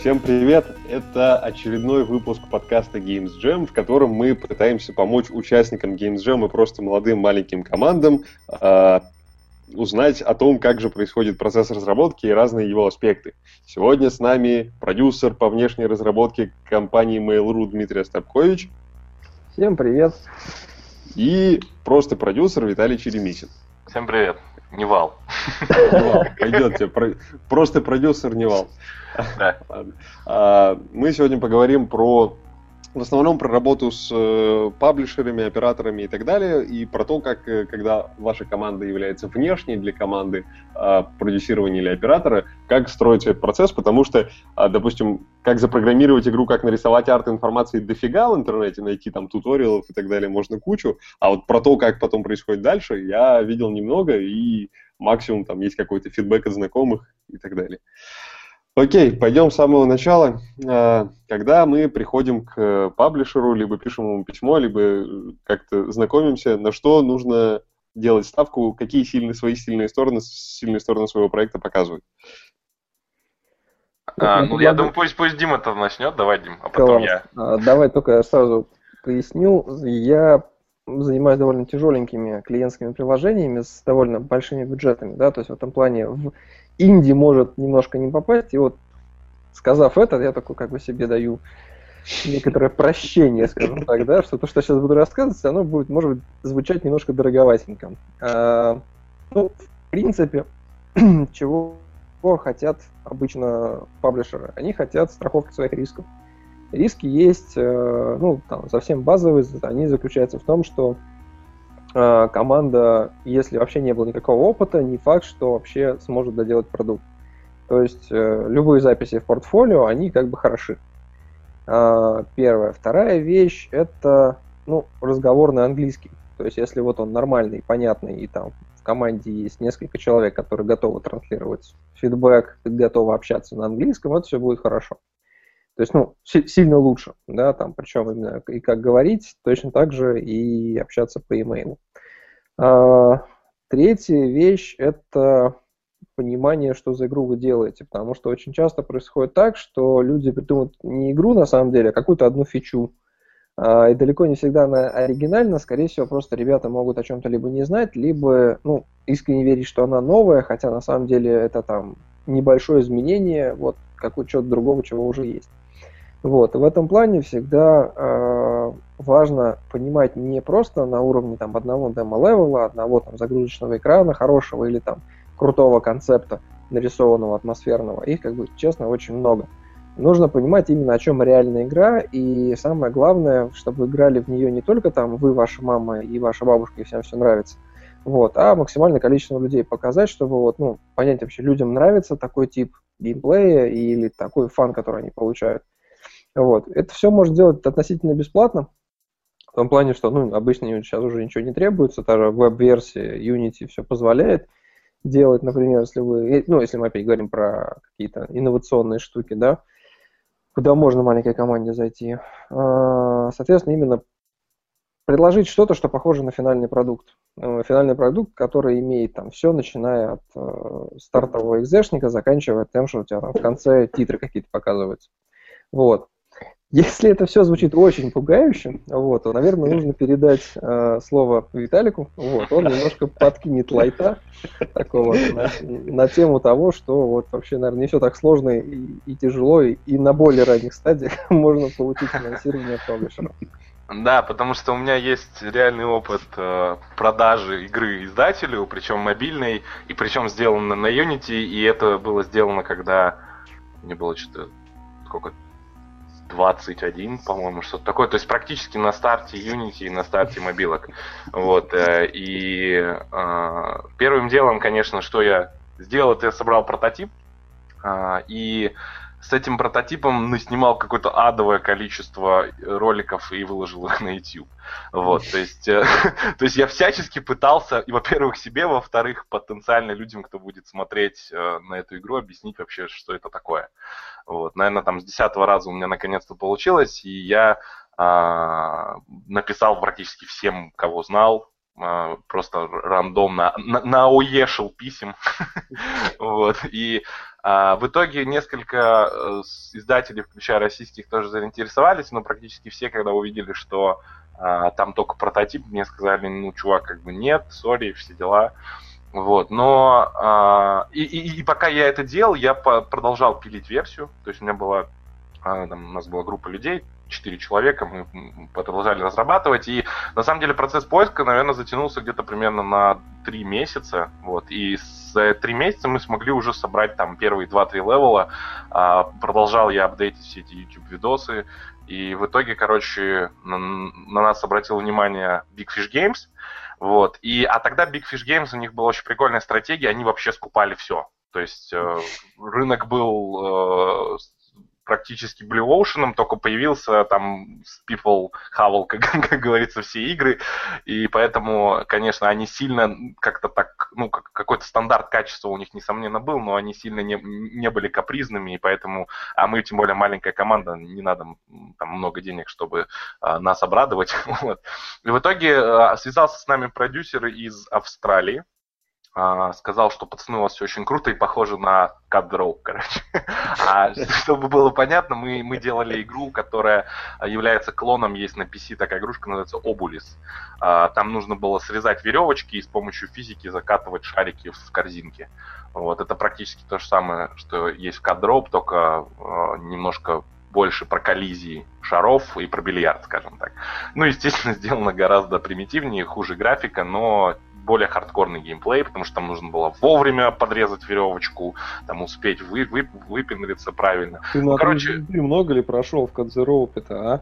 Всем привет! Это очередной выпуск подкаста Games Jam, в котором мы пытаемся помочь участникам Games Jam и просто молодым маленьким командам э, узнать о том, как же происходит процесс разработки и разные его аспекты. Сегодня с нами продюсер по внешней разработке компании Mail.ru Дмитрий Остапкович. Всем привет! И просто продюсер Виталий Черемисин. Всем привет! Невал. Невал, пойдет тебе. Просто продюсер Невал. Да. А, мы сегодня поговорим про в основном про работу с э, паблишерами, операторами и так далее, и про то, как, э, когда ваша команда является внешней для команды э, продюсирования или оператора, как строится этот процесс, потому что, э, допустим, как запрограммировать игру, как нарисовать арт информации дофига в интернете, найти там туториалов и так далее можно кучу, а вот про то, как потом происходит дальше, я видел немного, и максимум там есть какой-то фидбэк от знакомых и так далее. Окей, пойдем с самого начала. А, когда мы приходим к паблишеру, либо пишем ему письмо, либо как-то знакомимся, на что нужно делать ставку, какие сильные свои сильные стороны, сильные стороны своего проекта показывают. А, ну, я думаю, пусть, пусть Дима то начнет, давай, Дим, а потом Класс. я. А, давай только я сразу поясню. Я занимаюсь довольно тяжеленькими клиентскими приложениями с довольно большими бюджетами, да, то есть в этом плане в инди может немножко не попасть, и вот сказав это, я такой как бы себе даю некоторое прощение, скажем так, да, что то, что я сейчас буду рассказывать, оно будет, может быть, звучать немножко дороговатенько. А, ну, в принципе, чего хотят обычно паблишеры? Они хотят страховки своих рисков. Риски есть, э, ну, там, совсем базовые, они заключаются в том, что команда, если вообще не было никакого опыта, не факт, что вообще сможет доделать продукт. То есть э, любые записи в портфолио, они как бы хороши. А, первая. Вторая вещь – это ну, разговор на английский. То есть если вот он нормальный, понятный, и там в команде есть несколько человек, которые готовы транслировать фидбэк, готовы общаться на английском, это все будет хорошо. То есть, ну, сильно лучше, да, там, причем именно и как говорить, точно так же и общаться по e-mail. А, третья вещь – это понимание, что за игру вы делаете, потому что очень часто происходит так, что люди придумывают не игру на самом деле, а какую-то одну фичу, а, и далеко не всегда она оригинальна, скорее всего, просто ребята могут о чем-то либо не знать, либо, ну, искренне верить, что она новая, хотя на самом деле это там небольшое изменение, вот, какого чего-то другого, чего уже есть. Вот. В этом плане всегда э, важно понимать не просто на уровне там, одного демо-левела, одного там, загрузочного экрана хорошего или там, крутого концепта, нарисованного, атмосферного. Их, как бы, честно, очень много. Нужно понимать именно, о чем реальная игра, и самое главное, чтобы играли в нее не только там вы, ваша мама и ваша бабушка, и всем все нравится, вот, а максимальное количество людей показать, чтобы вот, ну, понять вообще, людям нравится такой тип геймплея или такой фан, который они получают. Вот. Это все можно делать относительно бесплатно, в том плане, что ну, обычно сейчас уже ничего не требуется, та же веб-версия Unity все позволяет делать, например, если вы, ну, если мы опять говорим про какие-то инновационные штуки, да, куда можно маленькой команде зайти. А, соответственно, именно предложить что-то, что похоже на финальный продукт. Э, финальный продукт, который имеет там все, начиная от э, стартового экзешника, заканчивая тем, что у тебя там в конце титры какие-то показываются. Вот. Если это все звучит очень пугающе, вот, то, наверное, нужно передать э, слово Виталику. Вот, он немножко подкинет лайта такого на, на тему того, что вот вообще, наверное, не все так сложно и, и тяжело, и, и на более ранних стадиях можно получить финансирование паблишера. Да, потому что у меня есть реальный опыт э, продажи игры издателю, причем мобильной, и причем сделано на Unity, и это было сделано, когда мне было что-то сколько 21, по-моему, что-то такое. То есть практически на старте Unity и на старте мобилок. Вот. Э, и э, первым делом, конечно, что я сделал, это я собрал прототип. Э, и с этим прототипом снимал какое-то адовое количество роликов и выложил их на YouTube. Вот, то есть, э, то есть я всячески пытался, и, во-первых, себе, во-вторых, потенциально людям, кто будет смотреть э, на эту игру, объяснить вообще, что это такое. Вот, наверное, там с десятого раза у меня наконец-то получилось, и я э, написал практически всем, кого знал, а, просто рандомно на, наоешил писем. вот, и а, в итоге несколько э, издателей, включая российских, тоже заинтересовались, но практически все, когда увидели, что а, там только прототип, мне сказали, ну, чувак, как бы нет, сори, все дела. Вот, но а, и, и, и пока я это делал, я по, продолжал пилить версию. То есть у меня была, а, там, у нас была группа людей, четыре человека, мы продолжали разрабатывать. И на самом деле процесс поиска, наверное, затянулся где-то примерно на три месяца. Вот, и за три месяца мы смогли уже собрать там первые два-три левела. А, продолжал я апдейтить все эти YouTube-видосы. И в итоге, короче, на, на нас обратил внимание Big Fish Games. Вот. И, а тогда Big Fish Games, у них была очень прикольная стратегия, они вообще скупали все. То есть э, рынок был э, практически Blue Ocean, только появился там People хавал, как, как говорится, все игры, и поэтому, конечно, они сильно как-то так, ну, как, какой-то стандарт качества у них, несомненно, был, но они сильно не, не были капризными, и поэтому, а мы, тем более, маленькая команда, не надо там много денег, чтобы а, нас обрадовать, вот. И в итоге а, связался с нами продюсер из Австралии, сказал, что пацаны у вас все очень круто и похоже на Draw, короче. А чтобы было понятно, мы, мы делали игру, которая является клоном, есть на PC такая игрушка, называется Обулис. А, там нужно было срезать веревочки и с помощью физики закатывать шарики в корзинки. Вот, это практически то же самое, что есть в Draw, только а, немножко больше про коллизии шаров и про бильярд, скажем так. Ну, естественно, сделано гораздо примитивнее, хуже графика, но более хардкорный геймплей, потому что там нужно было вовремя подрезать веревочку, там успеть вы, вы, выпендриться правильно. Ты ну, короче... много ли прошел в Кадзероупе-то, а? А,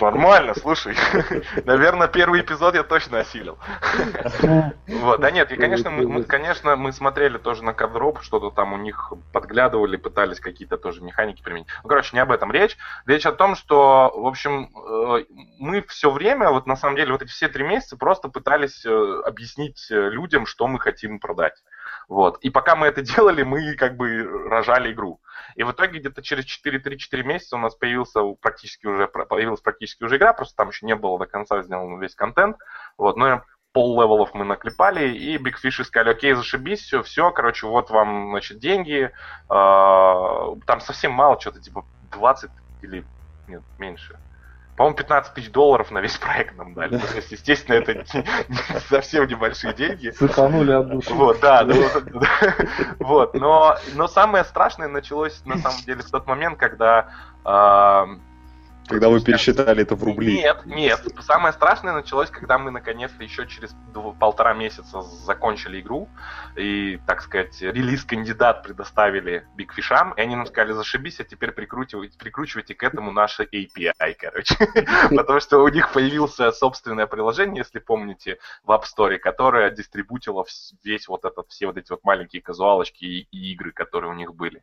нормально, слушай. Наверное, первый эпизод я точно осилил. Вот, да нет, и, конечно, мы, конечно, мы смотрели тоже на кадроп, что-то там у них подглядывали, пытались какие-то тоже механики применить. Ну, короче, не об этом речь. Речь о том, что, в общем, э, мы все время, вот на самом деле, вот эти все три месяца просто пытались э, объяснить э, людям, что мы хотим продать. Вот. И пока мы это делали, мы как бы рожали игру. И в итоге где-то через 4-3-4 месяца у нас появился практически уже, появилась практически уже игра, просто там еще не было до конца сделан весь контент. Вот. Но пол левелов мы наклепали, и Big Fish сказали, окей, зашибись, все, все, короче, вот вам, значит, деньги. А, там совсем мало, что-то типа 20 или нет, меньше по-моему, 15 тысяч долларов на весь проект нам дали. То есть, естественно, это совсем небольшие деньги. Сыпанули от души. Вот, да, вот, но, самое страшное началось, на самом деле, в тот момент, когда э, когда вы пересчитали это в рубли. Нет, нет. Самое страшное началось, когда мы наконец-то еще через полтора месяца закончили игру. И, так сказать, релиз-кандидат предоставили Big Fish, и они нам сказали, зашибись, а теперь прикручивайте, прикручивайте к этому наше API, короче. Потому что у них появилось собственное приложение, если помните, в App Store, которое дистрибутило весь вот этот, все вот эти вот маленькие казуалочки и игры, которые у них были.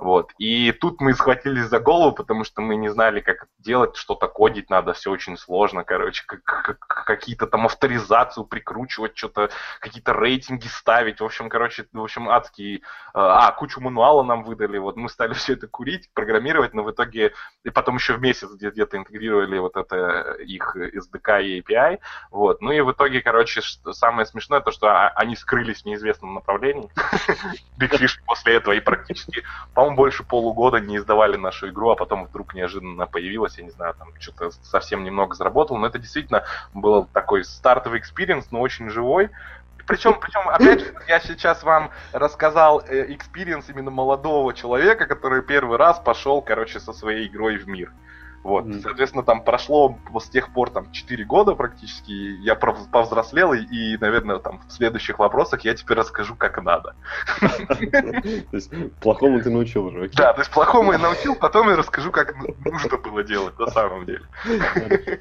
Вот. И тут мы схватились за голову, потому что мы не знали, как делать, что-то кодить надо, все очень сложно, короче, какие-то там авторизацию прикручивать, что-то, какие-то рейтинги ставить, в общем, короче, в общем, адские, а, кучу мануала нам выдали, вот мы стали все это курить, программировать, но в итоге, и потом еще в месяц где-то интегрировали вот это их SDK и API, вот, ну и в итоге, короче, самое смешное, то, что а, они скрылись в неизвестном направлении, Big после этого и практически, по по-моему, больше полугода не издавали нашу игру, а потом вдруг неожиданно появилась, я не знаю, там что-то совсем немного заработал, но это действительно был такой стартовый experience, но очень живой. Причем, причем, опять же, я сейчас вам рассказал experience именно молодого человека, который первый раз пошел, короче, со своей игрой в мир. Вот, mm-hmm. соответственно, там прошло с тех пор там 4 года практически, я повзрослел, и, и, наверное, там в следующих вопросах я теперь расскажу, как надо. То есть плохому ты научил уже, Да, то есть плохому я научил, потом я расскажу, как нужно было делать на самом деле.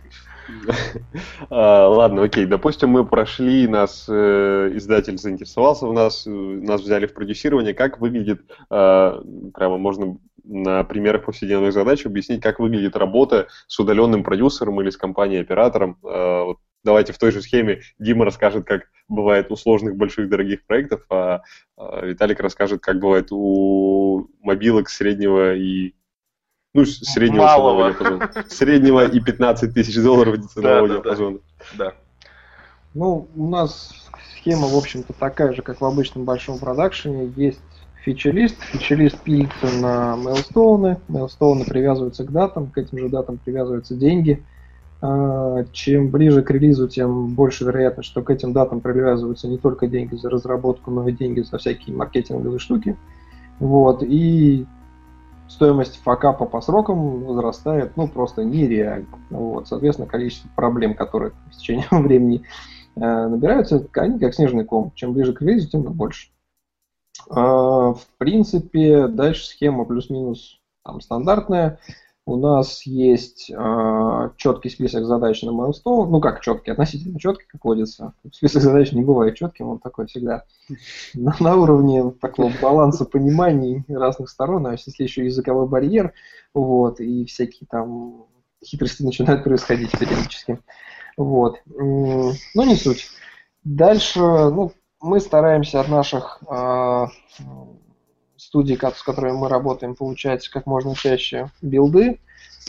А, ладно, окей. Допустим, мы прошли, нас э, издатель заинтересовался в нас, э, нас взяли в продюсирование. Как выглядит, э, прямо можно на примерах повседневных задач объяснить, как выглядит работа с удаленным продюсером или с компанией-оператором. Э, вот давайте в той же схеме Дима расскажет, как бывает у сложных, больших, дорогих проектов, а, а Виталик расскажет, как бывает у мобилок среднего и ну, среднего Малого. Среднего и 15 тысяч долларов ценового диапазона. Да. Ну, у нас схема, в общем-то, такая же, как в обычном большом продакшене. Есть фичелист, фичелист пилится на мейлстоуны, мейлстоуны привязываются к датам, к этим же датам привязываются деньги. А, чем ближе к релизу, тем больше вероятность, что к этим датам привязываются не только деньги за разработку, но и деньги за всякие маркетинговые штуки. Вот, и стоимость факапа по срокам возрастает, ну, просто нереально. Вот, соответственно, количество проблем, которые в течение времени э, набираются, они как снежный ком. Чем ближе к релизу, тем больше. А, в принципе, дальше схема плюс-минус там стандартная. У нас есть э, четкий список задач на Milestone. Ну, как четкий, относительно четкий, как водится. Список задач не бывает четким, он такой всегда на, на уровне такого баланса пониманий разных сторон. А если еще языковой барьер, вот, и всякие там хитрости начинают происходить периодически. Вот. Но не суть. Дальше, ну, мы стараемся от наших э, студий, с которыми мы работаем, получать как можно чаще билды.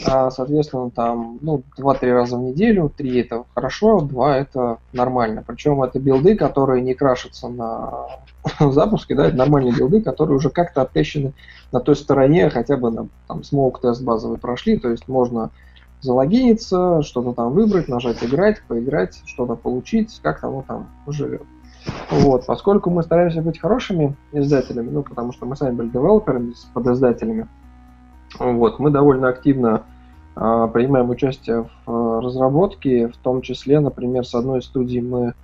А, соответственно, там ну, 2-3 раза в неделю, 3 это хорошо, 2 это нормально. Причем это билды, которые не крашатся на запуске, да, это нормальные билды, которые уже как-то оттещены на той стороне, хотя бы на там, smoke тест базовый прошли, то есть можно залогиниться, что-то там выбрать, нажать играть, поиграть, что-то получить, как-то оно там живет. Вот, поскольку мы стараемся быть хорошими издателями, ну, потому что мы сами были девелоперами с подиздателями, вот, мы довольно активно э, принимаем участие в э, разработке, в том числе, например, с одной студией мы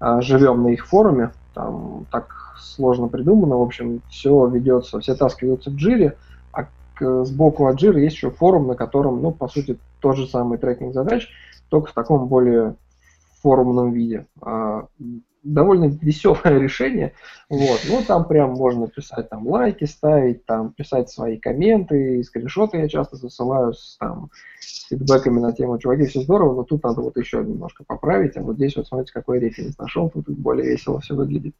э, живем на их форуме, там так сложно придумано, в общем, все ведется, все таски ведутся в джире, а к, сбоку от джира есть еще форум, на котором, ну, по сути, тот же самый трекинг задач, только в таком более форумном виде довольно веселое решение. Вот. Ну, там прям можно писать там лайки, ставить, там писать свои комменты, скриншоты я часто засылаю с, там, с фидбэками на тему, чуваки, все здорово, но тут надо вот еще немножко поправить, а вот здесь вот смотрите, какой референс нашел, тут более весело все выглядит.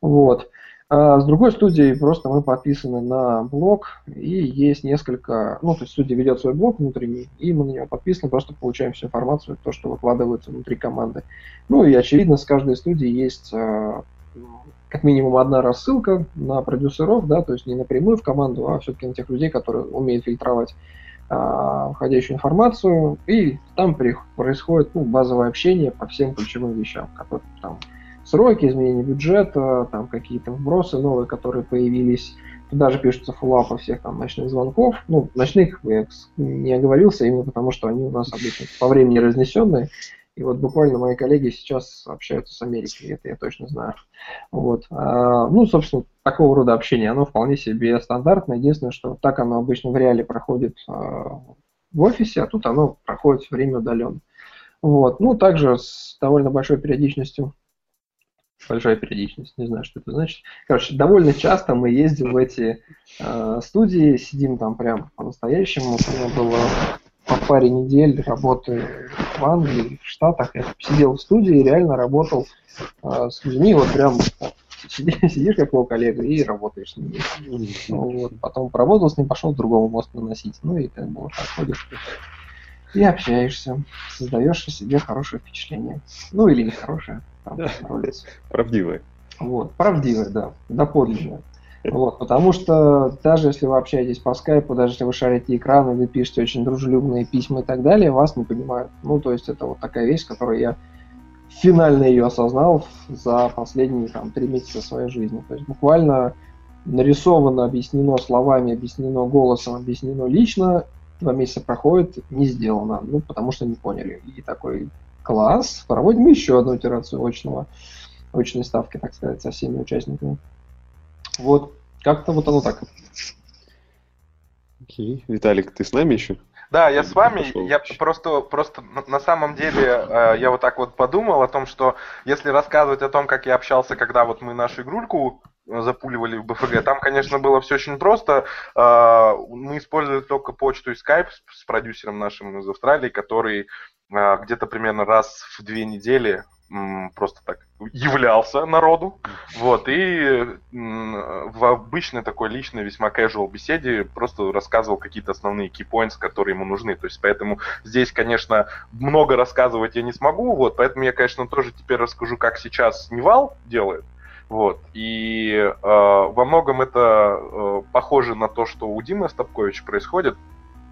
Вот. А с другой студией просто мы подписаны на блог, и есть несколько, ну, то есть студия ведет свой блог внутренний, и мы на него подписаны, просто получаем всю информацию, то, что выкладывается внутри команды. Ну и, очевидно, с каждой студии есть а, как минимум одна рассылка на продюсеров, да, то есть не напрямую в команду, а все-таки на тех людей, которые умеют фильтровать а, входящую информацию, и там происходит ну, базовое общение по всем ключевым вещам, которые там сроки, изменение бюджета, там какие-то вбросы новые, которые появились. Туда же пишутся фуллапы всех там ночных звонков. Ну, ночных я не оговорился, именно потому что они у нас обычно по времени разнесенные. И вот буквально мои коллеги сейчас общаются с Америкой, это я точно знаю. Вот. А, ну, собственно, такого рода общение, оно вполне себе стандартное. Единственное, что так оно обычно в реале проходит а, в офисе, а тут оно проходит время удаленно. Вот. Ну, также с довольно большой периодичностью большая периодичность, не знаю, что это значит. Короче, довольно часто мы ездим в эти э, студии, сидим там прям по-настоящему. У меня было по паре недель работы в Англии, в Штатах. Я сидел в студии и реально работал э, с людьми, вот прям сидишь, сидишь как его коллега и работаешь с ними. Ну, вот. Потом поработал с ним, пошел другому мост наносить. Ну и как бы вот так ходишь и общаешься, создаешь о себе хорошее впечатление. Ну или нехорошее. Там, Правдивое. Вот, правдивое, да, доподлинное. Вот, потому что даже если вы общаетесь по скайпу, даже если вы шарите экраны, вы пишете очень дружелюбные письма и так далее, вас не понимают. Ну, то есть это вот такая вещь, которую я финально ее осознал за последние там три месяца своей жизни. То есть буквально нарисовано, объяснено словами, объяснено голосом, объяснено лично, два месяца проходит, не сделано, ну, потому что не поняли. И такой класс, проводим еще одну итерацию очного, очной ставки, так сказать, со всеми участниками. Вот, как-то вот оно так. Окей. Виталик, ты с нами еще? Да, я с вами. Пошел. Я просто, просто на самом деле э, я вот так вот подумал о том, что если рассказывать о том, как я общался, когда вот мы нашу игрульку запуливали в БФГ. Там, конечно, было все очень просто. А, мы использовали только почту и скайп с продюсером нашим из Австралии, который где-то примерно раз в две недели просто так являлся народу, вот, и в обычной такой личной, весьма casual беседе просто рассказывал какие-то основные key points, которые ему нужны, то есть поэтому здесь, конечно, много рассказывать я не смогу, вот, поэтому я, конечно, тоже теперь расскажу, как сейчас Невал делает, вот. И э, во многом это э, похоже на то, что у Димы Стопковича происходит.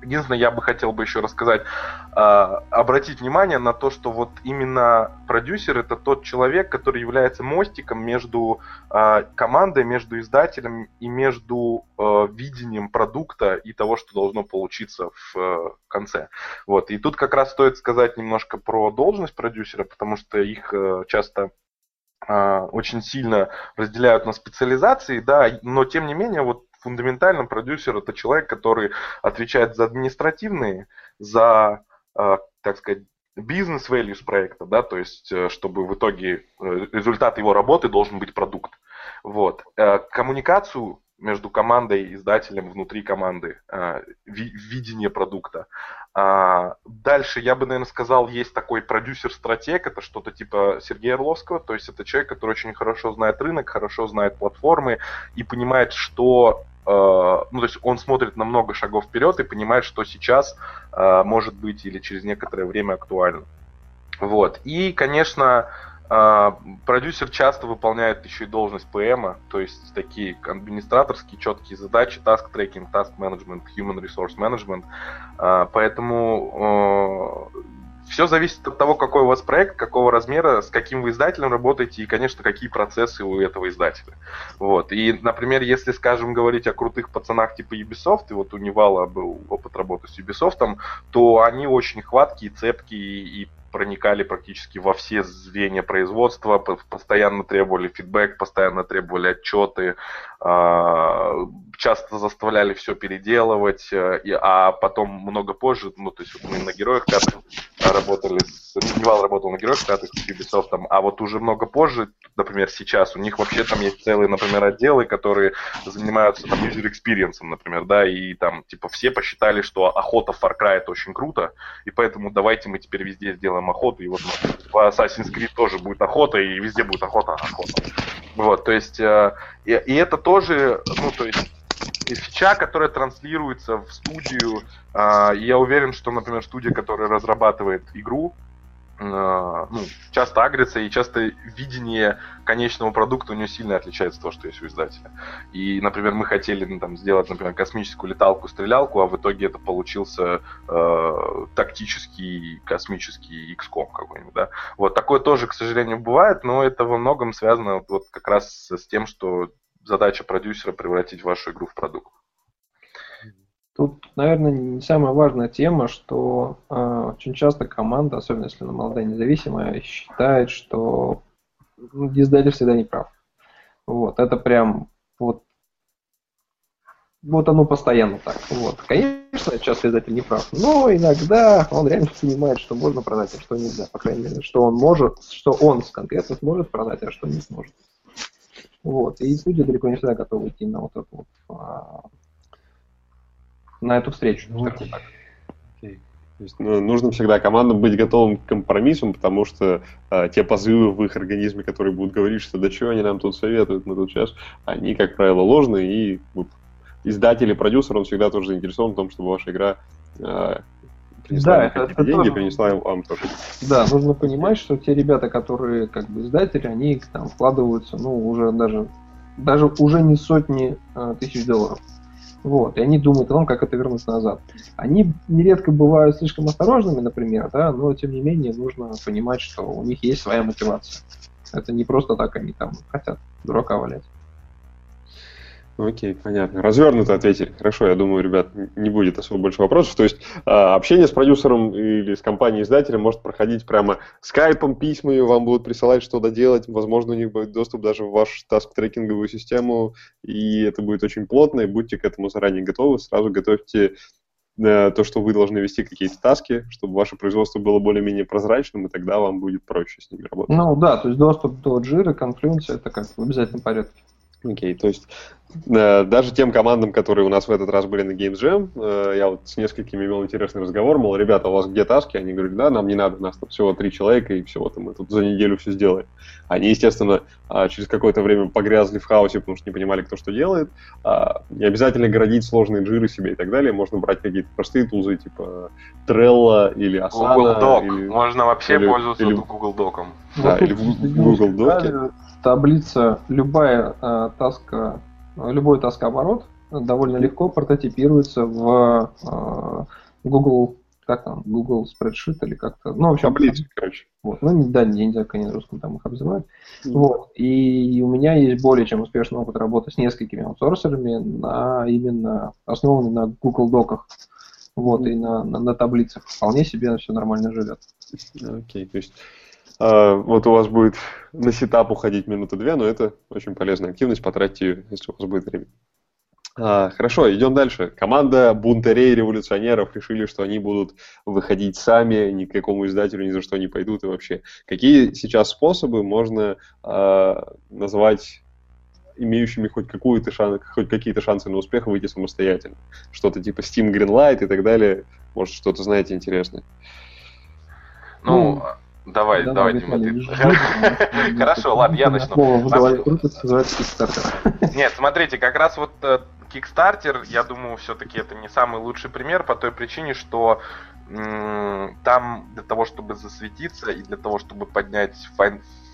Единственное, я бы хотел бы еще рассказать, э, обратить внимание на то, что вот именно продюсер это тот человек, который является мостиком между э, командой, между издателем и между э, видением продукта и того, что должно получиться в конце. Вот. И тут как раз стоит сказать немножко про должность продюсера, потому что их часто а, очень сильно разделяют на специализации, да, но тем не менее вот фундаментально продюсер это человек, который отвечает за административные, за, а, так сказать, бизнес values проекта, да, то есть э, чтобы в итоге э, результат его работы должен быть продукт. Вот. Э, коммуникацию между командой и издателем внутри команды, э, видение продукта. А, дальше я бы, наверное, сказал, есть такой продюсер-стратег, это что-то типа Сергея Орловского, то есть это человек, который очень хорошо знает рынок, хорошо знает платформы и понимает, что э, ну, то есть он смотрит на много шагов вперед и понимает, что сейчас э, может быть или через некоторое время актуально. Вот. И, конечно, продюсер часто выполняет еще и должность ПМа, то есть такие администраторские четкие задачи, task tracking, task management, human resource management. А, поэтому все зависит от того, какой у вас проект, какого размера, с каким вы издателем работаете и, конечно, какие процессы у этого издателя. Вот. И, например, если, скажем, говорить о крутых пацанах типа Ubisoft, и вот у Невала был опыт работы с Ubisoft, то они очень хваткие, цепкие и проникали практически во все звенья производства, постоянно требовали фидбэк, постоянно требовали отчеты, а, часто заставляли все переделывать, э, а потом много позже, ну, то есть мы на героях пятых работали, с, Невал работал на героях пятых с Ubisoft, а вот уже много позже, например, сейчас, у них вообще там есть целые, например, отделы, которые занимаются там user experience, например, да, и там, типа, все посчитали, что охота в Far Cry это очень круто, и поэтому давайте мы теперь везде сделаем охоту, и вот по Assassin's Creed тоже будет охота, и везде будет охота, охота. Вот, то есть, э, и, и это тоже, ну, то есть, фича, которая транслируется в студию. А, я уверен, что, например, студия, которая разрабатывает игру, а, ну, часто агрится, и часто видение конечного продукта у нее сильно отличается от того, что есть у издателя. И, например, мы хотели ну, там, сделать, например, космическую леталку-стрелялку, а в итоге это получился э, тактический космический XCOM какой-нибудь, да. Вот такое тоже, к сожалению, бывает, но это во многом связано вот как раз с тем, что задача продюсера превратить вашу игру в продукт. Тут, наверное, не самая важная тема, что э, очень часто команда, особенно если она молодая независимая, считает, что ну, издатель всегда не прав. Вот, это прям вот вот оно постоянно так. Вот. Конечно, часто издатель не прав, но иногда он реально понимает, что можно продать, а что нельзя. По крайней мере, что он может, что он конкретно сможет продать, а что не сможет. Вот. И люди далеко не всегда готовы идти на вот эту вот, а, на эту встречу, ну, так. Okay. То есть, ну, нужно всегда командам быть готовым к компромиссам, потому что э, те позывы в их организме, которые будут говорить, что да что они нам тут советуют, мы тут сейчас, они, как правило, ложные, и издатель и продюсер, он всегда тоже заинтересован в том, чтобы ваша игра э, принесла да, это, это деньги, тоже... принесла вам тоже. Да, нужно понимать, что те ребята, которые как бы издатели, они там вкладываются, ну, уже даже, даже уже не сотни а, тысяч долларов. Вот, и они думают о том, как это вернуть назад. Они нередко бывают слишком осторожными, например, да, но тем не менее нужно понимать, что у них есть своя мотивация. Это не просто так они там хотят дурака валять. Окей, понятно. Развернуто ответили. Хорошо, я думаю, ребят, не будет особо больше вопросов. То есть э, общение с продюсером или с компанией-издателем может проходить прямо скайпом, письмами, вам будут присылать что то делать. Возможно, у них будет доступ даже в вашу таск-трекинговую систему, и это будет очень плотно, и будьте к этому заранее готовы. Сразу готовьте э, то, что вы должны вести какие-то таски, чтобы ваше производство было более-менее прозрачным, и тогда вам будет проще с ними работать. Ну да, то есть доступ до Jira, Confluence, это как в обязательном порядке. Окей, то есть Даже тем командам, которые у нас в этот раз были на Games Jam, э, я вот с несколькими имел интересный разговор, мол, ребята, у вас где таски? Они говорят, да, нам не надо, у нас тут всего три человека, и всего там мы тут за неделю все сделаем. Они, естественно, а, через какое-то время погрязли в хаосе, потому что не понимали, кто что делает. А, не обязательно городить сложные джиры себе и так далее, можно брать какие-то простые тулзы, типа Trello или Asana. Google Doc. Или, можно вообще или, пользоваться или, Google Doc. Да, или в Google Doc. Таблица, любая э, таска любой таскооборот довольно легко прототипируется в э, Google, как там, Google Spreadsheet или как-то, ну, в общем, таблицы, короче. Вот, ну, да, я не знаю, как они на русском там их обзывают. Mm. Вот, и у меня есть более чем успешный опыт работы с несколькими аутсорсерами на именно основанный на Google Доках. Вот, mm. и на, на, на таблицах. Вполне себе все нормально живет. Окей, okay, то есть а, вот у вас будет на сетап уходить минуты две, но это очень полезная активность, потратьте ее, если у вас будет время. А, хорошо, идем дальше. Команда бунтарей революционеров решили, что они будут выходить сами, ни к какому издателю ни за что не пойдут и вообще. Какие сейчас способы можно а, назвать имеющими хоть какую-то шанс, хоть какие-то шансы на успех выйти самостоятельно? Что-то типа Steam Greenlight и так далее. Может, что-то знаете интересное? Ну, ну Давай, да, давай, Дима, ты. Хорошо, ладно, я начну. Нет, смотрите, как раз вот э, Kickstarter, я думаю, все-таки это не самый лучший пример по той причине, что там для того, чтобы засветиться и для того, чтобы поднять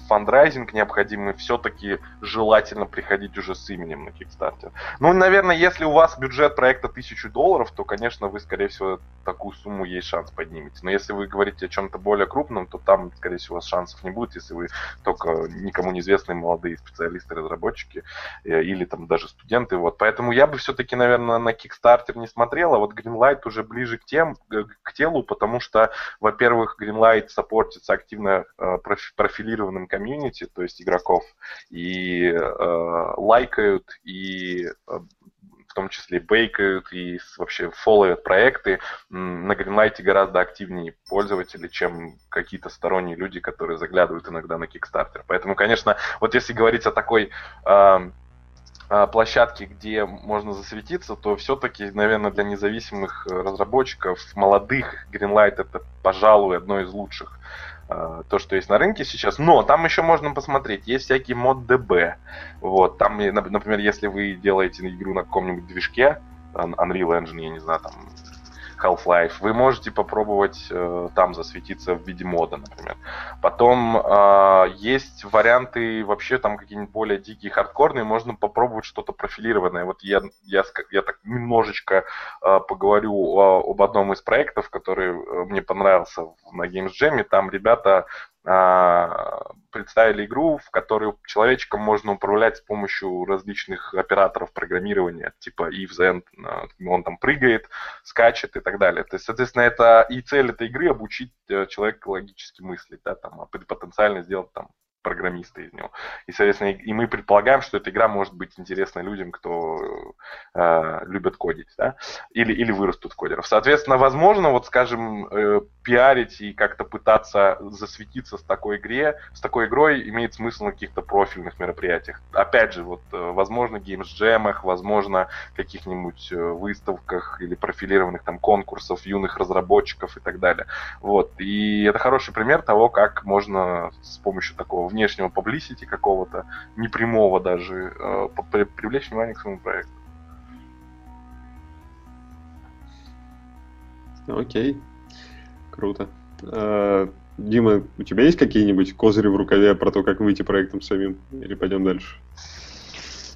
фандрайзинг необходимый, все-таки желательно приходить уже с именем на Kickstarter. Ну, наверное, если у вас бюджет проекта 1000 долларов, то, конечно, вы, скорее всего, такую сумму есть шанс поднимете. Но если вы говорите о чем-то более крупном, то там, скорее всего, у вас шансов не будет, если вы только никому неизвестные молодые специалисты, разработчики э, или там даже студенты. Вот. Поэтому я бы все-таки, наверное, на Kickstarter не смотрел, а вот Greenlight уже ближе к, тем, к телу, потому что, во-первых, Greenlight саппортится активно э, профилированным комьюнити, то есть игроков, и э, лайкают, и э, в том числе бейкают и вообще фолловят проекты. На Greenlight гораздо активнее пользователи, чем какие-то сторонние люди, которые заглядывают иногда на Kickstarter. Поэтому, конечно, вот если говорить о такой э, площадке, где можно засветиться, то все-таки, наверное, для независимых разработчиков, молодых, Greenlight это, пожалуй, одно из лучших Э, то, что есть на рынке сейчас. Но там еще можно посмотреть, есть всякие мод DB. Вот, там, например, если вы делаете игру на каком-нибудь движке, Unreal Engine, я не знаю, там Half-Life, вы можете попробовать э, там засветиться в виде мода, например. Потом э, есть варианты вообще там какие-нибудь более дикие, хардкорные, можно попробовать что-то профилированное. Вот я, я, я так немножечко э, поговорю о, об одном из проектов, который э, мне понравился на Games Jam. Там ребята представили игру, в которой человечком можно управлять с помощью различных операторов программирования, типа if, then, а, он там прыгает, скачет и так далее. То есть, соответственно, это и цель этой игры обучить э, человека логически мыслить, да, там, а потенциально сделать там программиста из него. И, соответственно, и мы предполагаем, что эта игра может быть интересна людям, кто э, любит кодить, да, или, или вырастут кодеров. Соответственно, возможно, вот, скажем, э, пиарить и как-то пытаться засветиться с такой игре, с такой игрой имеет смысл на каких-то профильных мероприятиях. Опять же, вот, э, возможно, геймс-джемах, возможно, каких-нибудь э, выставках или профилированных там конкурсов юных разработчиков и так далее. Вот. И это хороший пример того, как можно с помощью такого внешнего publicity какого-то, непрямого даже, э, привлечь внимание к своему проекту. Окей, круто. Э, Дима, у тебя есть какие-нибудь козыри в рукаве про то, как выйти проектом самим? Или пойдем дальше?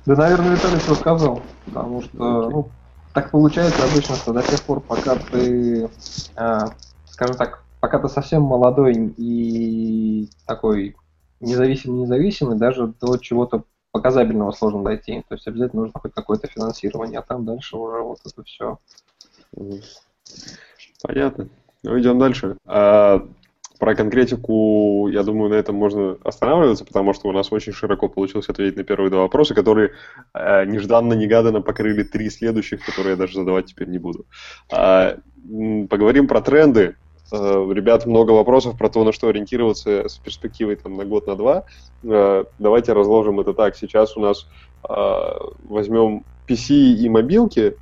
Да, наверное, Виталий все сказал, потому что, okay. ну, так получается обычно, что до тех пор, пока ты, э, скажем так, пока ты совсем молодой и такой независимый, независимый, даже до чего-то показабельного сложно дойти. То есть обязательно нужно хоть какое-то финансирование, а там дальше уже вот это все. Понятно. Ну, идем дальше. А, про конкретику, я думаю, на этом можно останавливаться, потому что у нас очень широко получилось ответить на первые два вопроса, которые э, нежданно-негаданно покрыли три следующих, которые я даже задавать теперь не буду. А, поговорим про тренды, Э, ребят, много вопросов про то, на что ориентироваться с перспективой там, на год, на два. Э, давайте разложим это так. Сейчас у нас э, возьмем PC и мобилки.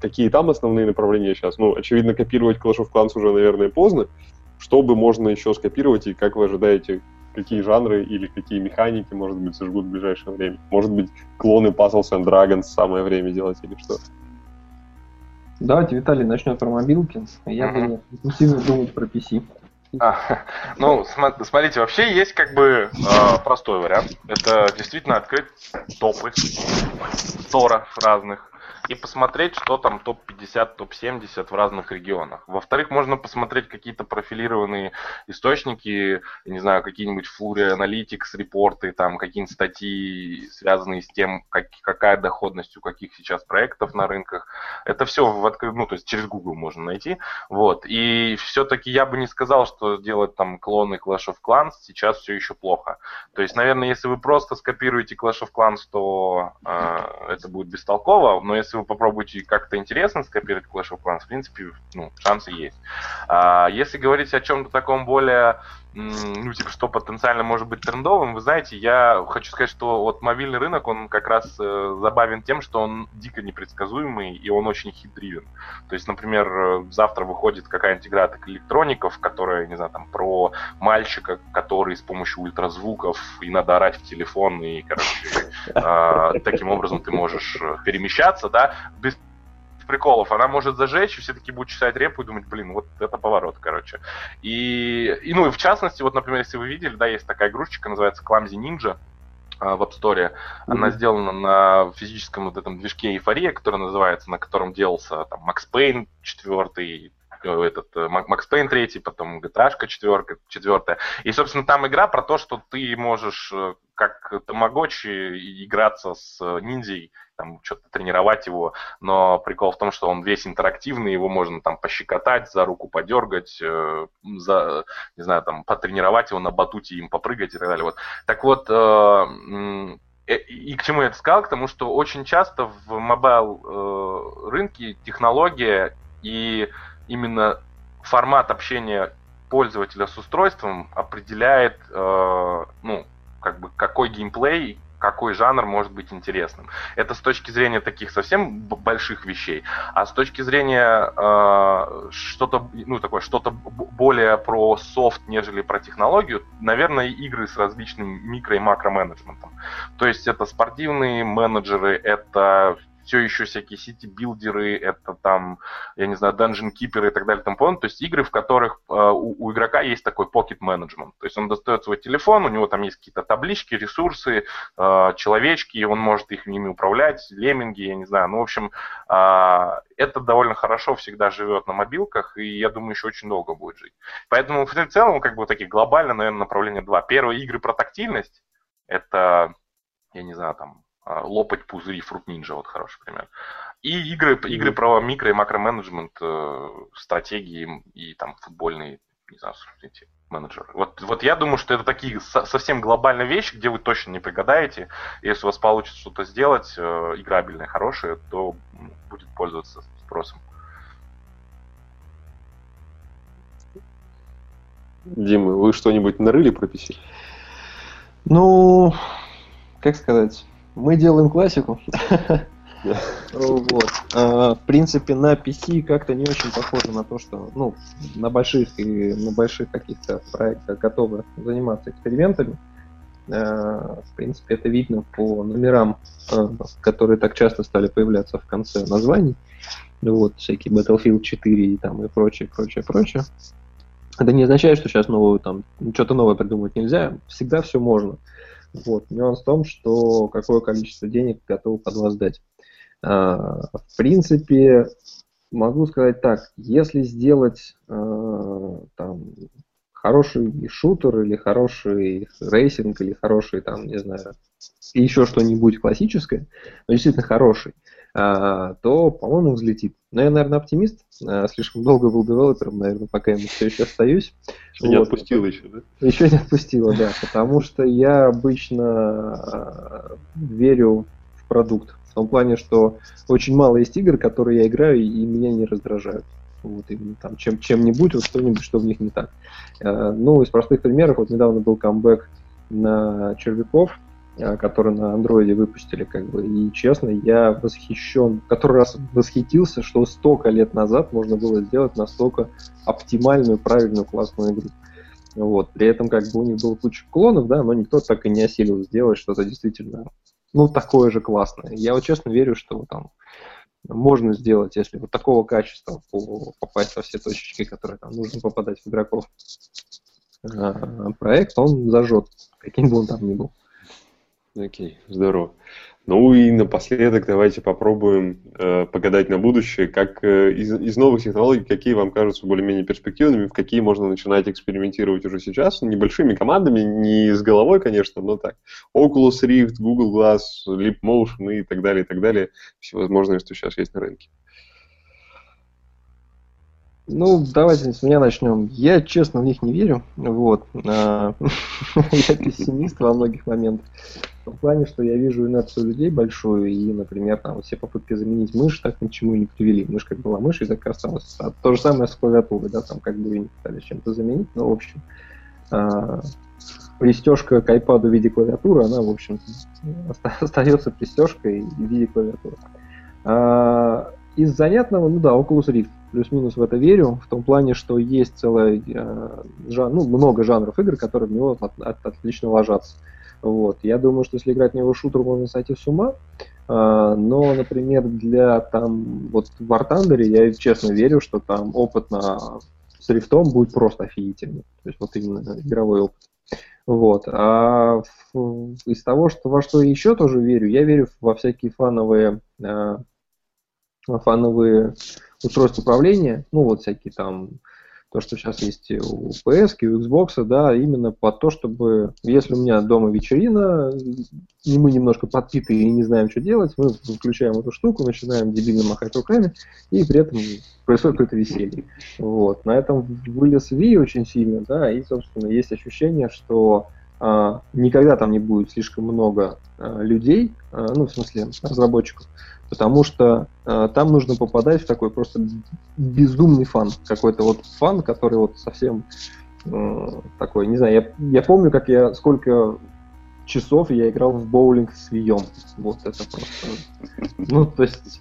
Какие там основные направления сейчас? Ну, очевидно, копировать Clash of Clans уже, наверное, поздно. Что бы можно еще скопировать и как вы ожидаете, какие жанры или какие механики, может быть, зажгут в ближайшее время? Может быть, клоны Puzzles and Dragons самое время делать или что? Давайте Виталий начнет про мобилки, а я буду интенсивно думать про PC. А, ну, смотрите, вообще есть как бы э, простой вариант. Это действительно открыть топы сторов разных и посмотреть, что там топ-50, топ-70 в разных регионах. Во-вторых, можно посмотреть какие-то профилированные источники, не знаю, какие-нибудь Flurry Analytics, репорты, там какие-нибудь статьи, связанные с тем, как, какая доходность у каких сейчас проектов на рынках. Это все в откры... ну, то есть через Google можно найти. Вот. И все-таки я бы не сказал, что делать там клоны Clash of Clans сейчас все еще плохо. То есть, наверное, если вы просто скопируете Clash of Clans, то э, это будет бестолково, но если вы попробуете как-то интересно скопировать Clash of Clans, в принципе, ну, шансы есть. А, если говорить о чем-то таком более ну, типа, что потенциально может быть трендовым, вы знаете, я хочу сказать, что вот мобильный рынок, он как раз э, забавен тем, что он дико непредсказуемый, и он очень хитривен. То есть, например, завтра выходит какая-нибудь игра от электроников, которая, не знаю, там, про мальчика, который с помощью ультразвуков, и надо орать в телефон, и, короче, э, таким образом ты можешь э, перемещаться, да, без приколов. Она может зажечь, и все таки будут читать репу и думать, блин, вот это поворот, короче. И, и, ну, и в частности, вот, например, если вы видели, да, есть такая игрушечка, называется Clumsy Ninja, а, в App Store. Mm-hmm. Она сделана на физическом вот этом движке Эйфория, который называется, на котором делался там Max Payne 4, э, этот э, Max Payne 3, потом GTA 4, 4. И, собственно, там игра про то, что ты можешь э, как тамагочи играться с ниндзей там что-то тренировать его, но прикол в том, что он весь интерактивный, его можно там пощекотать, за руку подергать, э, за, не знаю, там потренировать его на батуте, им попрыгать и так далее. Вот. Так вот, э, э, и к чему я это сказал? К тому, что очень часто в mobile э, рынке технология и именно формат общения пользователя с устройством определяет, э, ну, как бы какой геймплей какой жанр может быть интересным. Это с точки зрения таких совсем больших вещей, а с точки зрения э, что-то, ну такое, что-то более про софт, нежели про технологию, наверное, игры с различным микро и макро-менеджментом. То есть это спортивные менеджеры, это все еще всякие сити-билдеры, это там, я не знаю, dungeon keeper ы и так далее, там, то есть игры, в которых э, у, у игрока есть такой pocket management, то есть он достает свой телефон, у него там есть какие-то таблички, ресурсы, э, человечки, он может их ними управлять, лемминги, я не знаю, ну, в общем, э, это довольно хорошо всегда живет на мобилках, и я думаю, еще очень долго будет жить. Поэтому в целом, как бы, такие глобально, наверное, направление два. Первое, игры про тактильность, это, я не знаю, там, а, лопать пузыри Fruit Ninja, вот хороший пример. И игры, игры про микро- и макроменеджмент, э, стратегии и там футбольные, не знаю, эти менеджеры. Вот, вот я думаю, что это такие совсем глобальные вещи, где вы точно не пригадаете. Если у вас получится что-то сделать э, играбельное, хорошее, то будет пользоваться спросом. Дима, вы что-нибудь нарыли про PC? Ну, как сказать, мы делаем классику. Вот. А, в принципе, на PC как-то не очень похоже на то, что ну, на больших и на больших каких-то проектах готовы заниматься экспериментами. А, в принципе, это видно по номерам, а, которые так часто стали появляться в конце названий. Вот, всякие Battlefield 4 и там и прочее, прочее, прочее. Это не означает, что сейчас новую там что-то новое придумать нельзя. Всегда все можно. Вот. Нюанс в том, что какое количество денег готовы под вас дать. А, в принципе, могу сказать так, если сделать а, там, хороший шутер или хороший racing или хороший там, не знаю, еще что-нибудь классическое, но действительно хороший, то, по-моему, взлетит. Но я, наверное, оптимист. А, слишком долго был девелопером, наверное, пока я все еще остаюсь. Еще вот. не отпустила еще, да? Еще не отпустила, да. Потому что я обычно а, верю в продукт. В том плане, что очень мало есть игр, которые я играю и меня не раздражают. Вот именно там чем, чем-нибудь, вот что-нибудь, что в них не так. Ну, из простых примеров, вот недавно был камбэк на червяков, который на андроиде выпустили, как бы, и честно, я восхищен, который раз восхитился, что столько лет назад можно было сделать настолько оптимальную, правильную, классную игру. Вот. При этом как бы у них было куча клонов, да, но никто так и не осилил сделать что-то действительно, ну, такое же классное. Я вот честно верю, что там можно сделать, если вот такого качества попасть во все точечки, которые там нужно попадать в игроков. А, проект, он зажжет, каким бы он там ни был. Окей, здорово. Ну и напоследок давайте попробуем э, погадать на будущее, как э, из, из новых технологий, какие вам кажутся более-менее перспективными, в какие можно начинать экспериментировать уже сейчас, небольшими командами, не с головой, конечно, но так. Oculus Rift, Google Glass, Leap Motion и так далее, и так далее. Всевозможные, что сейчас есть на рынке. Ну, давайте с меня начнем. Я, честно, в них не верю. Вот. А, я пессимист во многих моментах. Том плане, что я вижу инерцию людей большую, и, например, там все попытки заменить мышь так ни к чему не привели. Мышь как была мышь, и так и осталась. А то же самое с клавиатурой, да, там как бы ее не пытались чем-то заменить, но, в общем, а, пристежка к iPad в виде клавиатуры, она, в общем, остается пристежкой в виде клавиатуры. А, из занятного, ну да, Oculus Rift плюс-минус в это верю, в том плане, что есть целая, э, жан, ну, много жанров игр, которые в него от, от, отлично ложатся. Вот. Я думаю, что если играть в него шутер, можно сойти с ума. А, но, например, для там вот в War Thunder я честно верю, что там опыт на с рифтом будет просто офигительный. То есть вот именно игровой опыт. Вот. А из того, что, во что еще тоже верю, я верю во всякие фановые, э, фановые устройств управления, ну вот всякие там, то, что сейчас есть у PS, у Xbox, да, именно под то, чтобы, если у меня дома вечерина, и мы немножко подпитые и не знаем, что делать, мы включаем эту штуку, начинаем дебильно махать руками, и при этом происходит какое-то веселье. Вот. На этом вылез Wii очень сильно, да, и, собственно, есть ощущение, что никогда там не будет слишком много а, людей, а, ну, в смысле, разработчиков, потому что там нужно попадать в такой просто безумный фан, какой-то вот фан, который вот совсем такой, не знаю, я, я помню, как я сколько часов я играл в боулинг с Вием. Вот это просто. Ну, то есть,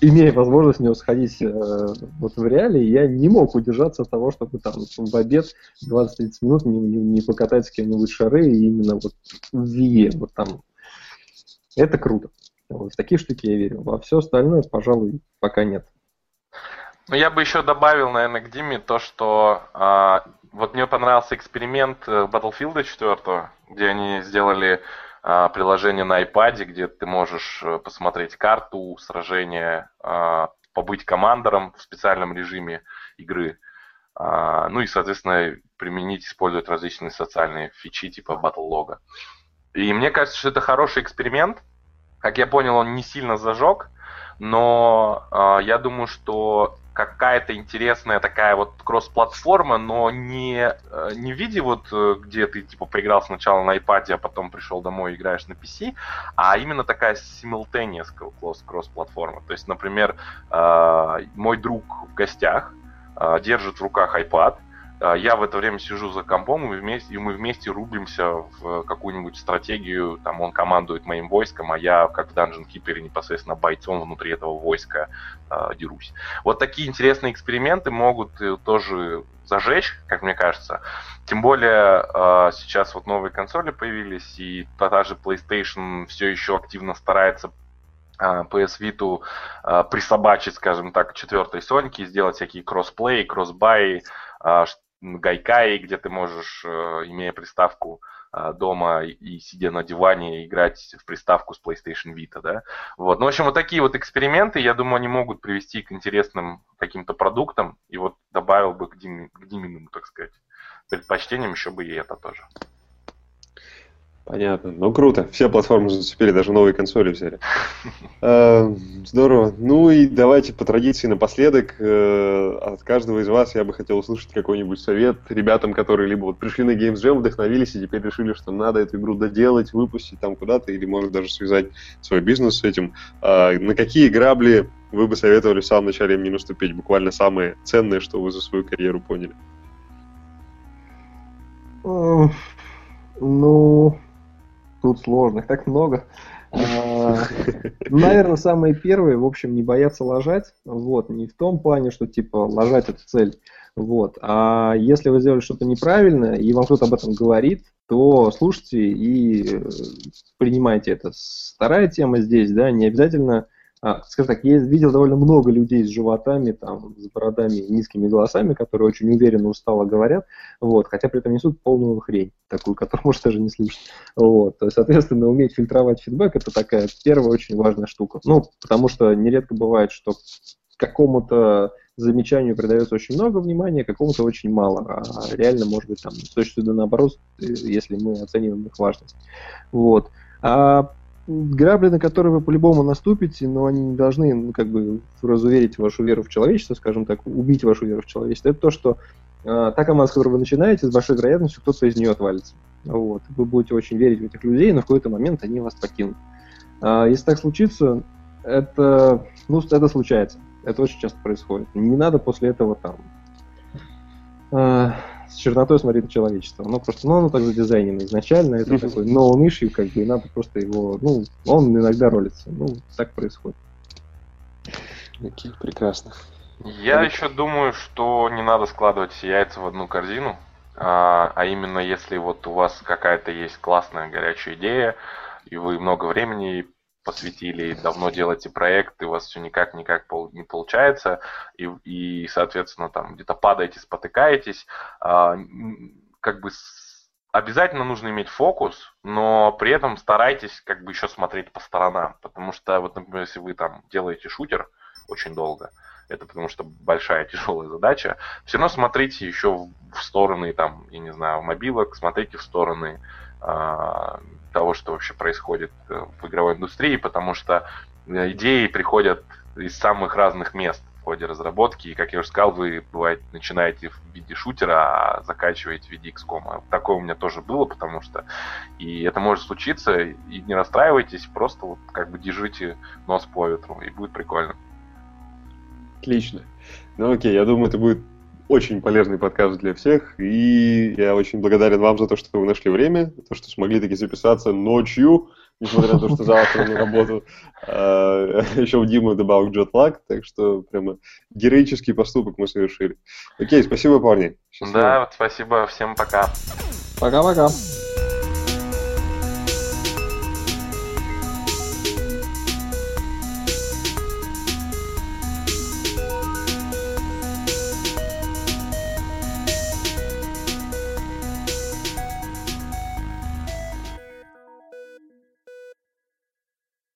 имея возможность него сходить э, вот в реале, я не мог удержаться от того, чтобы там в обед 20-30 минут не, не, не покатать с кем-нибудь шары, и именно вот в Вие, вот там. Это круто. Вот, в такие штуки я верю. Во все остальное, пожалуй, пока нет. Ну, я бы еще добавил, наверное, к Диме то, что а, вот мне понравился эксперимент э, Battlefield 4, где они сделали а, приложение на iPad, где ты можешь э, посмотреть карту сражения, а, побыть командором в специальном режиме игры. А, ну и, соответственно, применить, использовать различные социальные фичи типа Log. И мне кажется, что это хороший эксперимент, как я понял, он не сильно зажег, но э, я думаю, что какая-то интересная такая вот кросс-платформа, но не, э, не в виде вот, э, где ты типа поиграл сначала на iPad, а потом пришел домой и играешь на PC, а именно такая simultaneous кросс-платформа. То есть, например, э, мой друг в гостях держит в руках iPad, я в это время сижу за компом, и, вместе, и мы вместе рубимся в какую-нибудь стратегию, там он командует моим войском, а я, как в Dungeon Keeper, непосредственно бойцом внутри этого войска э, дерусь. Вот такие интересные эксперименты могут э, тоже зажечь, как мне кажется. Тем более э, сейчас вот новые консоли появились, и та же PlayStation все еще активно старается PS Vita присобачить, скажем так, четвертой Соньки, сделать всякие кроссплей, кроссбай, Гайкай, где ты можешь, э, имея приставку э, дома и сидя на диване, играть в приставку с PlayStation Vita, да. Вот. Ну, в общем, вот такие вот эксперименты, я думаю, они могут привести к интересным каким-то продуктам. И вот добавил бы к, Дим, к Диминому, так сказать, предпочтениям еще бы и это тоже. Понятно. Ну, круто. Все платформы зацепили, даже новые консоли взяли. Э, здорово. Ну и давайте по традиции напоследок э, от каждого из вас я бы хотел услышать какой-нибудь совет ребятам, которые либо вот пришли на Games Jam, вдохновились и теперь решили, что надо эту игру доделать, выпустить там куда-то, или может даже связать свой бизнес с этим. А, на какие грабли вы бы советовали в самом начале им не наступить? Буквально самые ценные, что вы за свою карьеру поняли? Ну, тут сложных так много. А, Наверное, самые первые, в общем, не бояться ложать. Вот, не в том плане, что типа ложать это цель. Вот. А если вы сделали что-то неправильно, и вам кто-то об этом говорит, то слушайте и э, принимайте это. Вторая тема здесь, да, не обязательно а, скажем так, я видел довольно много людей с животами, там, с бородами, низкими голосами, которые очень уверенно, устало говорят, вот, хотя при этом несут полную хрень, такую, которую может даже не слышать. Вот, то есть, соответственно, уметь фильтровать фидбэк – это такая первая очень важная штука. Ну, потому что нередко бывает, что какому-то замечанию придается очень много внимания, какому-то очень мало. А реально, может быть, там, с точки зрения наоборот, э, если мы оцениваем их важность. Вот. А грабли, на которые вы по-любому наступите, но они не должны, ну, как бы, разуверить вашу веру в человечество, скажем так, убить вашу веру в человечество. Это то, что э, та команда, с которой вы начинаете, с большой вероятностью кто-то из нее отвалится. Вот. Вы будете очень верить в этих людей, но в какой-то момент они вас покинут. А если так случится, это, ну, это случается. Это очень часто происходит. Не надо после этого там э, с чернотой смотреть на человечество. Оно просто, ну, оно так задизайнено изначально, это mm-hmm. такой known issue, как бы, и надо просто его, ну, он иногда ролится. Ну, так происходит. Окей, прекрасно. Я еще думаю, что не надо складывать все яйца в одну корзину, а, а именно если вот у вас какая-то есть классная горячая идея, и вы много времени посвятили, давно делаете проект, и у вас все никак-никак не получается, и, и соответственно, там где-то падаете, спотыкаетесь, а, как бы обязательно нужно иметь фокус, но при этом старайтесь как бы еще смотреть по сторонам, потому что вот, например, если вы там делаете шутер очень долго, это потому что большая тяжелая задача, все равно смотрите еще в стороны, там, я не знаю, мобилок, смотрите в стороны а, того, что вообще происходит э, в игровой индустрии, потому что э, идеи приходят из самых разных мест в ходе разработки. И, как я уже сказал, вы, бывает, начинаете в виде шутера, а заканчиваете в виде XCOM. Такое у меня тоже было, потому что и это может случиться, и не расстраивайтесь, просто вот как бы держите нос по ветру, и будет прикольно. Отлично. Ну окей, я думаю, это будет очень полезный подкаст для всех, и я очень благодарен вам за то, что вы нашли время, то, что смогли таки записаться ночью, несмотря на то, что завтра на работу. А, еще в Диму добавил джетлаг, так что прямо героический поступок мы совершили. Окей, спасибо, парни. Счастливо. Да, спасибо, всем пока. Пока-пока.